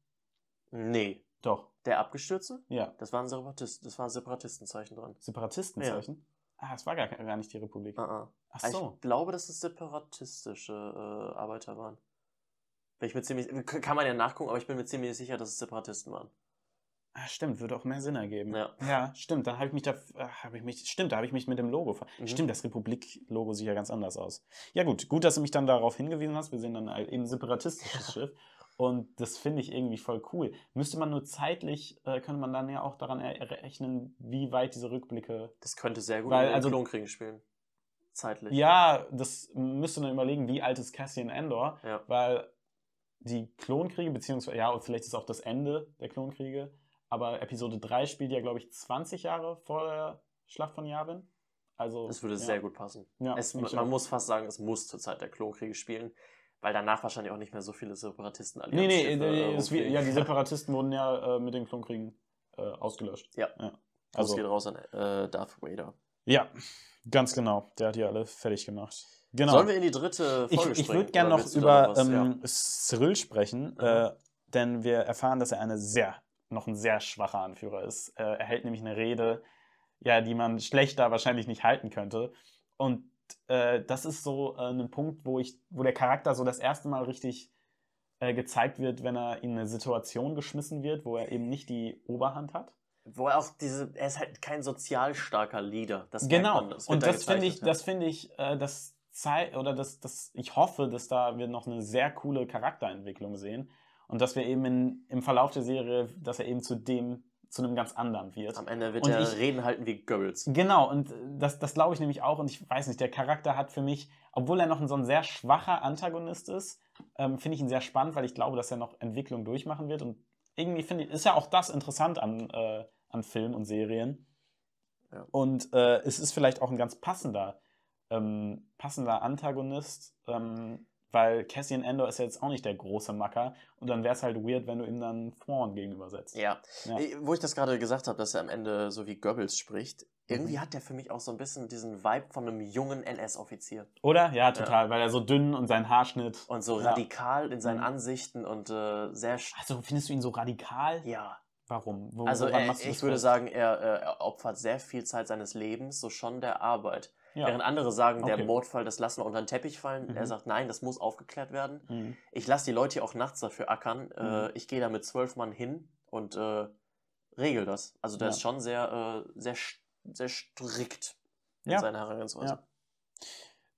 Nee. Doch. Der abgestürzte? Ja. Das waren Separatisten, das waren Separatistenzeichen dran. Separatistenzeichen? Ja. Ah, es war gar, gar nicht die Republik. Uh -uh. Ach so. Ich glaube, dass es separatistische äh, Arbeiter waren. Bin ich mir ziemlich, kann man ja nachgucken, aber ich bin mir ziemlich sicher, dass es Separatisten waren. Ah, stimmt, würde auch mehr Sinn ergeben. Ja, ja stimmt. Da habe ich mich da, ah, habe ich mich, stimmt, da habe ich mich mit dem Logo. Mhm. Stimmt, das Republik-Logo sieht ja ganz anders aus. Ja gut, gut, dass du mich dann darauf hingewiesen hast. Wir sehen dann halt eben ein separatistisches Schiff. Und das finde ich irgendwie voll cool. Müsste man nur zeitlich, äh, könnte man dann ja auch daran errechnen, wie weit diese Rückblicke. Das könnte sehr gut weil, also, Klonkriege spielen. Zeitlich. Ja, das müsste man überlegen, wie alt ist Cassian Endor. Ja. Weil die Klonkriege, beziehungsweise, ja, und vielleicht ist auch das Ende der Klonkriege, aber Episode 3 spielt ja, glaube ich, 20 Jahre vor der Schlacht von Yavin. Also, das würde ja. sehr gut passen. Ja, es, man auch. muss fast sagen, es muss zur Zeit der Klonkriege spielen, weil danach wahrscheinlich auch nicht mehr so viele Separatisten Nee, nee, nee äh, wie, ja, die <laughs> Separatisten wurden ja äh, mit den Klonkriegen äh, ausgelöscht. Ja. ja. Also, das geht raus an äh, Darth Vader. Ja, ganz genau. Der hat die alle fertig gemacht. Genau. Sollen wir in die dritte Folge Ich, ich würde gerne noch über ähm, ja. Cyril sprechen, mhm. denn wir erfahren, dass er eine sehr noch ein sehr schwacher Anführer ist. Äh, er hält nämlich eine Rede, ja, die man schlechter wahrscheinlich nicht halten könnte. Und äh, das ist so äh, ein Punkt, wo ich, wo der Charakter so das erste Mal richtig äh, gezeigt wird, wenn er in eine Situation geschmissen wird, wo er eben nicht die Oberhand hat. Wo er auch diese, er ist halt kein sozial starker Leader. Das genau. Das und das finde ich, ja. das finde ich, äh, das zeigt, oder das, das, ich hoffe, dass da wir noch eine sehr coole Charakterentwicklung sehen und dass wir eben in, im Verlauf der Serie, dass er eben zu dem, zu einem ganz anderen wird. Am Ende wird und er ich, Reden halten wie Goebbels. Genau, und das, das glaube ich nämlich auch. Und ich weiß nicht, der Charakter hat für mich, obwohl er noch ein, so ein sehr schwacher Antagonist ist, ähm, finde ich ihn sehr spannend, weil ich glaube, dass er noch Entwicklung durchmachen wird. Und irgendwie finde ich, ist ja auch das interessant an, äh, an Filmen und Serien. Ja. Und äh, es ist vielleicht auch ein ganz passender, ähm, passender Antagonist, ähm, weil Cassian Endor ist ja jetzt auch nicht der große Macker und dann wäre es halt weird, wenn du ihm dann Thrawn gegenübersetzt. Ja. ja. Wo ich das gerade gesagt habe, dass er am Ende so wie Goebbels spricht, irgendwie mhm. hat der für mich auch so ein bisschen diesen Vibe von einem jungen NS-Offizier. Oder? Ja, total, ja. weil er so dünn und sein Haarschnitt. Und so ja. radikal in seinen mhm. Ansichten und äh, sehr. Also findest du ihn so radikal? Ja. Warum? Wo, also er, ich würde sagen, er, er opfert sehr viel Zeit seines Lebens, so schon der Arbeit. Ja. Während andere sagen, der okay. Mordfall, das lassen wir unter den Teppich fallen. Mhm. Er sagt, nein, das muss aufgeklärt werden. Mhm. Ich lasse die Leute hier auch nachts dafür ackern. Äh, mhm. Ich gehe da mit zwölf Mann hin und äh, regel das. Also der ja. ist schon sehr, äh, sehr, sehr strikt in ja. seiner Herangehensweise.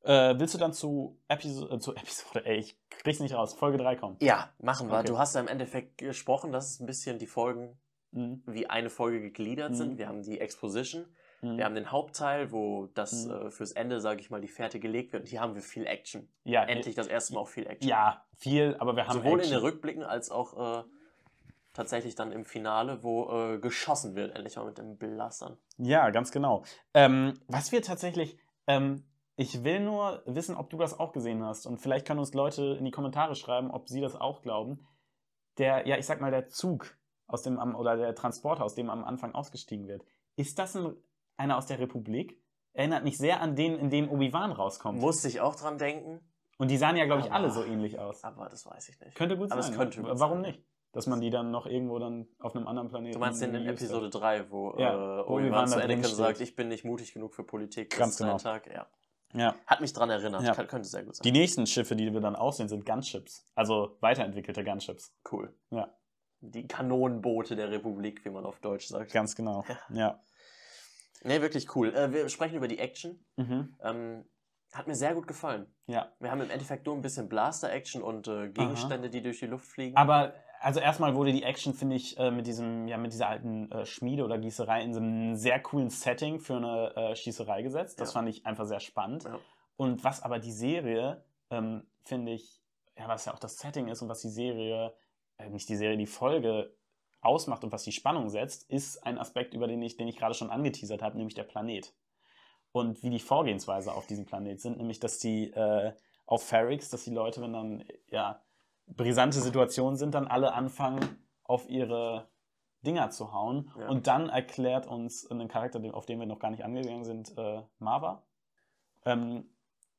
Äh, willst du dann zu, Episo äh, zu Episode, ey, ich krieg's nicht raus, Folge 3 kommen? Ja, machen wir. Okay. Du hast ja im Endeffekt gesprochen, dass es ein bisschen die Folgen mhm. wie eine Folge gegliedert sind. Mhm. Wir haben die Exposition, Mhm. Wir haben den Hauptteil, wo das mhm. äh, fürs Ende, sage ich mal, die Fährte gelegt wird. Und hier haben wir viel Action. Ja, Endlich das erste Mal auch viel Action. Ja, viel, aber wir haben Sowohl Action. in den Rückblicken als auch äh, tatsächlich dann im Finale, wo äh, geschossen wird, endlich mal mit den Blastern. Ja, ganz genau. Ähm, was wir tatsächlich, ähm, ich will nur wissen, ob du das auch gesehen hast. Und vielleicht können uns Leute in die Kommentare schreiben, ob sie das auch glauben. Der, ja, ich sag mal, der Zug aus dem, oder der Transporter, aus dem am Anfang ausgestiegen wird. Ist das ein, einer aus der Republik? Erinnert mich sehr an den, in dem Obi-Wan rauskommt. Musste ich auch dran denken. Und die sahen ja, glaube ich, aber, alle so ähnlich aus. Aber das weiß ich nicht. Könnte gut aber sein. Könnte gut Warum sein. nicht? Dass man die dann noch irgendwo dann auf einem anderen Planeten. Du meinst den in Episode 3, wo, ja, äh, Obi-Wan zu Anakin sagt, ich bin nicht mutig genug für Politik. Ganz genau. Tag. Ja. ja. Hat mich dran erinnert. Ja. könnte sehr gut sein. Die nächsten Schiffe, die wir dann aussehen, sind Gunships. Also weiterentwickelte Gunships. Cool. Ja. Die Kanonenboote der Republik, wie man auf Deutsch sagt. Ganz genau. Ja. ja. Nee, wirklich cool. Äh, wir sprechen über die Action. Mhm. Ähm, hat mir sehr gut gefallen. Ja. Wir haben im Endeffekt nur ein bisschen Blaster-Action und äh, Gegenstände, Aha. die durch die Luft fliegen. Aber also erstmal wurde die Action, finde ich, äh, mit diesem, ja, mit dieser alten äh, Schmiede oder Gießerei in so einem sehr coolen Setting für eine äh, Schießerei gesetzt. Das ja. fand ich einfach sehr spannend. Ja. Und was aber die Serie, ähm, finde ich, ja, was ja auch das Setting ist und was die Serie, äh, nicht die Serie, die Folge ausmacht und was die Spannung setzt, ist ein Aspekt, über den ich, den ich gerade schon angeteasert habe, nämlich der Planet. Und wie die Vorgehensweise auf diesem Planet sind, nämlich dass die äh, auf Ferrix, dass die Leute, wenn dann ja brisante Situationen sind, dann alle anfangen, auf ihre Dinger zu hauen. Ja. Und dann erklärt uns ein Charakter, auf den wir noch gar nicht angegangen sind, äh, Marva, ähm,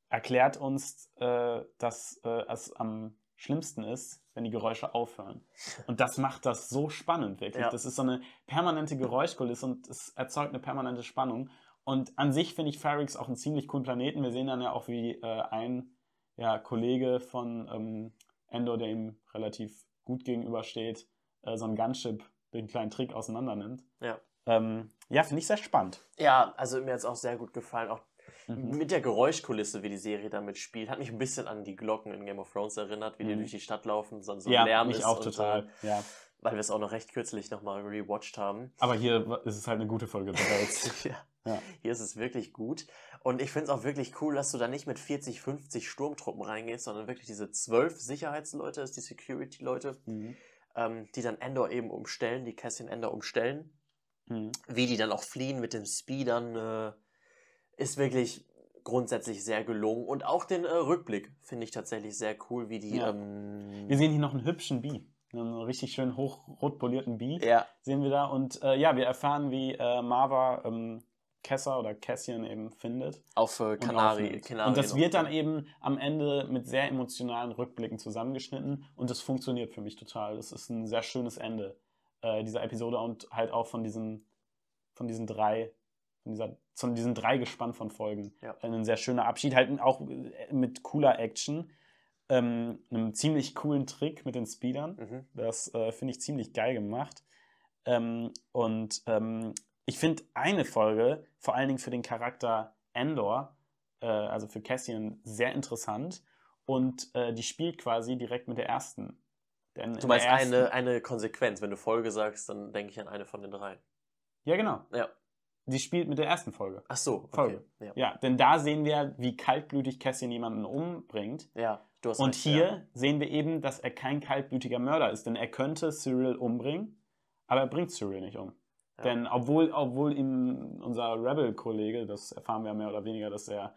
erklärt uns, äh, dass äh, es am schlimmsten ist, wenn die Geräusche aufhören. Und das macht das so spannend, wirklich. Ja. Das ist so eine permanente Geräuschkulisse und es erzeugt eine permanente Spannung. Und an sich finde ich Ferrix auch einen ziemlich coolen Planeten. Wir sehen dann ja auch, wie äh, ein ja, Kollege von ähm, Endor, der ihm relativ gut gegenübersteht, äh, so ein Gunship den kleinen Trick auseinander nimmt. Ja. Ähm, ja, finde ich sehr spannend. Ja, also mir hat es auch sehr gut gefallen. Auch mhm. mit der Geräuschkulisse, wie die Serie damit spielt, hat mich ein bisschen an die Glocken in Game of Thrones erinnert, wie mhm. die durch die Stadt laufen, so, so ja, Lärm mich ist. auch total. So, ja. Weil wir es auch noch recht kürzlich nochmal rewatcht haben. Aber hier ist es halt eine gute Folge bereits. <laughs> ja. Ja. Hier ist es wirklich gut. Und ich finde es auch wirklich cool, dass du da nicht mit 40, 50 Sturmtruppen reingehst, sondern wirklich diese zwölf Sicherheitsleute, das ist die Security-Leute, mhm. ähm, die dann Endor eben umstellen, die Cassian Endor umstellen. Mhm. Wie die dann auch fliehen mit den Speedern, äh, ist wirklich grundsätzlich sehr gelungen. Und auch den äh, Rückblick finde ich tatsächlich sehr cool, wie die. Ja. Ähm, wir sehen hier noch einen hübschen Bee. Einen richtig schön hoch rot polierten Bee ja. sehen wir da. Und äh, ja, wir erfahren, wie äh, Marva ähm, Kessa oder Cassian eben findet. Auf äh, Kanari, und, und das wird dann eben am Ende mit sehr emotionalen Rückblicken zusammengeschnitten und das funktioniert für mich total. Das ist ein sehr schönes Ende äh, dieser Episode und halt auch von diesen, von diesen drei, von, dieser, von diesen drei Gespann von Folgen. Ja. Ein sehr schöner Abschied, halt auch mit cooler Action. Ähm, einem ziemlich coolen Trick mit den Speedern. Mhm. Das äh, finde ich ziemlich geil gemacht. Ähm, und ähm, ich finde eine Folge, vor allen Dingen für den Charakter Endor, äh, also für Cassian, sehr interessant. Und äh, die spielt quasi direkt mit der ersten. Denn du meinst ersten, eine, eine Konsequenz. Wenn du Folge sagst, dann denke ich an eine von den drei. Ja, genau. Ja. Die spielt mit der ersten Folge. Ach so, okay. Folge. Ja. ja. denn da sehen wir, wie kaltblütig Cassian jemanden umbringt. Ja, du hast Und recht, hier ja. sehen wir eben, dass er kein kaltblütiger Mörder ist, denn er könnte Cyril umbringen, aber er bringt Cyril nicht um. Denn obwohl, obwohl ihm unser Rebel-Kollege, das erfahren wir mehr oder weniger, dass er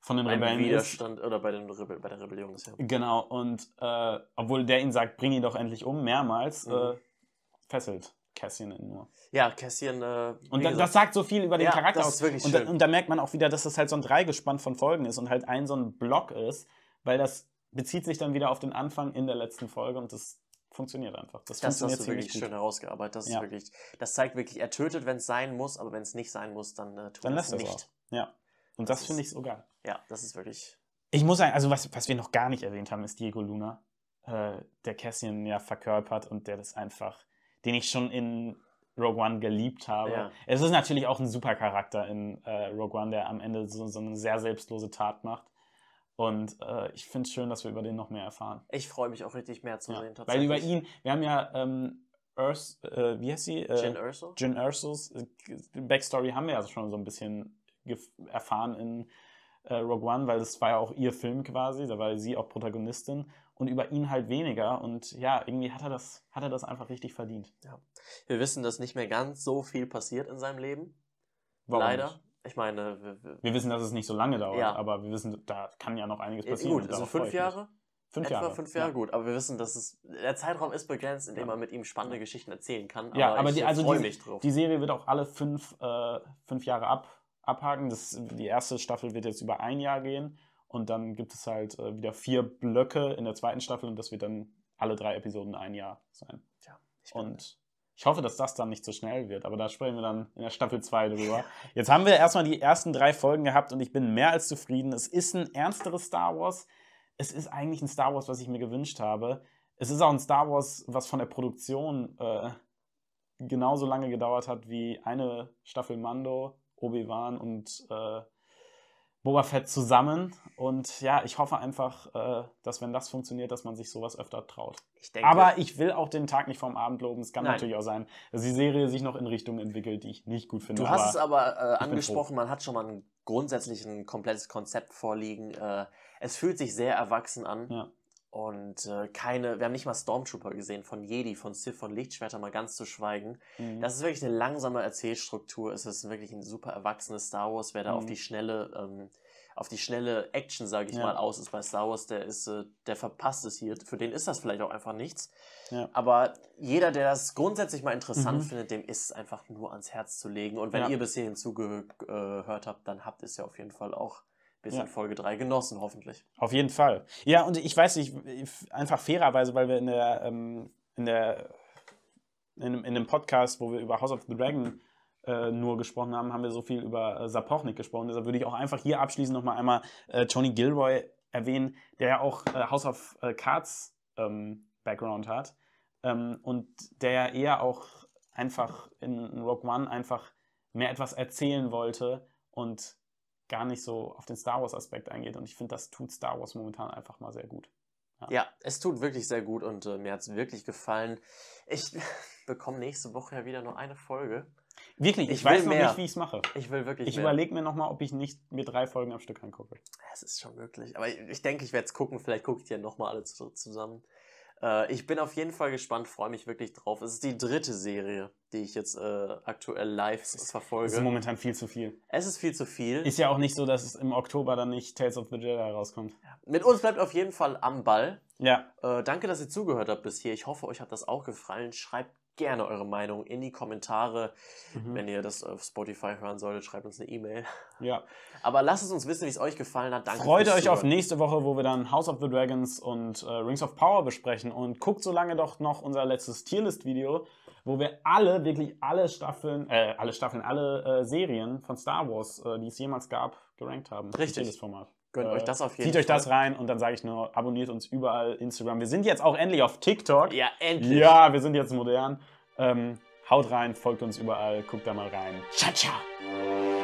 von den Ein Rebellen Widerstand ist. oder bei, den Rebel, bei der Rebellion ist ja. Genau, und äh, obwohl der ihn sagt, bring ihn doch endlich um, mehrmals, mhm. äh, fesselt Cassian ihn nur. Ja, Cassian. Äh, und da, das sagt so viel über den ja, Charakter aus. und, da, und da merkt man auch wieder, dass das halt so ein Dreigespann von Folgen ist und halt ein so ein Block ist, weil das bezieht sich dann wieder auf den Anfang in der letzten Folge und das funktioniert einfach. Das, das funktioniert hast du wirklich gut. schön herausgearbeitet. Das, ja. ist wirklich, das zeigt wirklich, er tötet, wenn es sein muss, aber wenn es nicht sein muss, dann äh, tut dann es nicht. Auch. Ja. Und das, das finde ich so geil. Ja, das ist wirklich. Ich muss sagen, also was, was wir noch gar nicht erwähnt haben, ist Diego Luna, äh, der Cassian ja verkörpert und der das einfach, den ich schon in Rogue One geliebt habe. Ja. Es ist natürlich auch ein super Charakter in äh, Rogue One, der am Ende so, so eine sehr selbstlose Tat macht. Und äh, ich finde es schön, dass wir über den noch mehr erfahren. Ich freue mich auch richtig mehr zu ja. sehen. Weil über ihn, wir haben ja ähm, Urs, äh, wie heißt sie? Äh, Jin Urso. Jin Ursos Backstory haben wir ja schon so ein bisschen erfahren in äh, Rogue One, weil das war ja auch ihr Film quasi, da war sie auch Protagonistin und über ihn halt weniger. Und ja, irgendwie hat er das, hat er das einfach richtig verdient. Ja. Wir wissen, dass nicht mehr ganz so viel passiert in seinem Leben. Warum Leider. Nicht? Ich meine, wir, wir, wir, wissen, dass es nicht so lange dauert, ja. aber wir wissen, da kann ja noch einiges passieren. Gut, also fünf Jahre? Fünf Etwa Jahre. fünf Jahre, ja. gut. Aber wir wissen, dass es der Zeitraum ist begrenzt, in dem ja. man mit ihm spannende Geschichten erzählen kann. Aber ja, aber die, also die, die, Serie wird auch alle fünf, äh, fünf Jahre ab, abhaken. Das, die erste Staffel wird jetzt über ein Jahr gehen. Und dann gibt es halt äh, wieder vier Blöcke in der zweiten Staffel und das wird dann alle drei Episoden ein Jahr sein. Ja, ich und ich hoffe, dass das dann nicht so schnell wird, aber da sprechen wir dann in der Staffel 2 drüber. Jetzt haben wir erstmal die ersten drei Folgen gehabt und ich bin mehr als zufrieden. Es ist ein ernsteres Star Wars. Es ist eigentlich ein Star Wars, was ich mir gewünscht habe. Es ist auch ein Star Wars, was von der Produktion äh, genauso lange gedauert hat wie eine Staffel Mando, Obi-Wan und äh, Boba Fett zusammen. Und ja, ich hoffe einfach, äh, dass wenn das funktioniert, dass man sich sowas öfter traut. Ich denke, Aber ich will auch den Tag nicht vom Abend loben. Es kann nein. natürlich auch sein, dass die Serie sich noch in Richtungen entwickelt, die ich nicht gut finde. Du hast es aber äh, angesprochen, man hat schon mal ein grundsätzlich ein komplettes Konzept vorliegen. Äh, es fühlt sich sehr erwachsen an. Ja. Und äh, keine, wir haben nicht mal Stormtrooper gesehen, von Jedi, von Sith, von Lichtschwerter mal ganz zu schweigen. Mhm. Das ist wirklich eine langsame Erzählstruktur. Es ist wirklich ein super erwachsenes Star Wars. Wer da mhm. auf die schnelle, ähm, auf die schnelle Action, sage ich ja. mal, aus ist bei Star Wars, der ist, äh, der verpasst es hier. Für den ist das vielleicht auch einfach nichts. Ja. Aber jeder, der das grundsätzlich mal interessant mhm. findet, dem ist es einfach nur ans Herz zu legen. Und wenn ja. ihr bis hierhin zugehört habt, dann habt ihr es ja auf jeden Fall auch bis ja. in Folge 3 genossen, hoffentlich. Auf jeden Fall. Ja, und ich weiß nicht, einfach fairerweise, weil wir in der, ähm, in der, in, in einem Podcast, wo wir über House of the Dragon äh, nur gesprochen haben, haben wir so viel über äh, Sapochnik gesprochen. Deshalb würde ich auch einfach hier abschließend nochmal einmal äh, Tony Gilroy erwähnen, der ja auch äh, House of äh, Cards ähm, Background hat ähm, und der ja eher auch einfach in Rogue One einfach mehr etwas erzählen wollte und gar nicht so auf den Star Wars-Aspekt eingeht. Und ich finde, das tut Star Wars momentan einfach mal sehr gut. Ja, ja es tut wirklich sehr gut und äh, mir hat es wirklich gefallen. Ich <laughs> bekomme nächste Woche ja wieder nur eine Folge. Wirklich, ich, ich weiß noch mehr. nicht, wie ich es mache. Ich will wirklich. Ich überlege mir nochmal, ob ich nicht mir drei Folgen am Stück angucke. Es ist schon möglich. Aber ich, ich denke, ich werde es gucken. Vielleicht gucke ich die ja nochmal alle zusammen. Äh, ich bin auf jeden Fall gespannt, freue mich wirklich drauf. Es ist die dritte Serie, die ich jetzt äh, aktuell live verfolge. Es ist momentan viel zu viel. Es ist viel zu viel. Ist ja auch nicht so, dass es im Oktober dann nicht Tales of the Jedi rauskommt. Mit uns bleibt auf jeden Fall am Ball. Ja. Äh, danke, dass ihr zugehört habt bis hier. Ich hoffe, euch hat das auch gefallen. Schreibt gerne eure Meinung in die Kommentare. Mhm. Wenn ihr das auf Spotify hören solltet, schreibt uns eine E-Mail. Ja. <laughs> Aber lasst es uns wissen, wie es euch gefallen hat. Danke Freut euch auf nächste Woche, wo wir dann House of the Dragons und äh, Rings of Power besprechen. Und guckt so lange doch noch unser letztes Tierlist-Video, wo wir alle, wirklich alle Staffeln, äh, alle Staffeln, alle äh, Serien von Star Wars, äh, die es jemals gab, gerankt haben. Richtig. Das Format. Gönnt äh, euch das auf jeden Fall. Zieht euch das rein und dann sage ich nur, abonniert uns überall Instagram. Wir sind jetzt auch endlich auf TikTok. Ja, endlich. Ja, wir sind jetzt modern. Ähm, haut rein, folgt uns überall, guckt da mal rein. Ciao, ciao.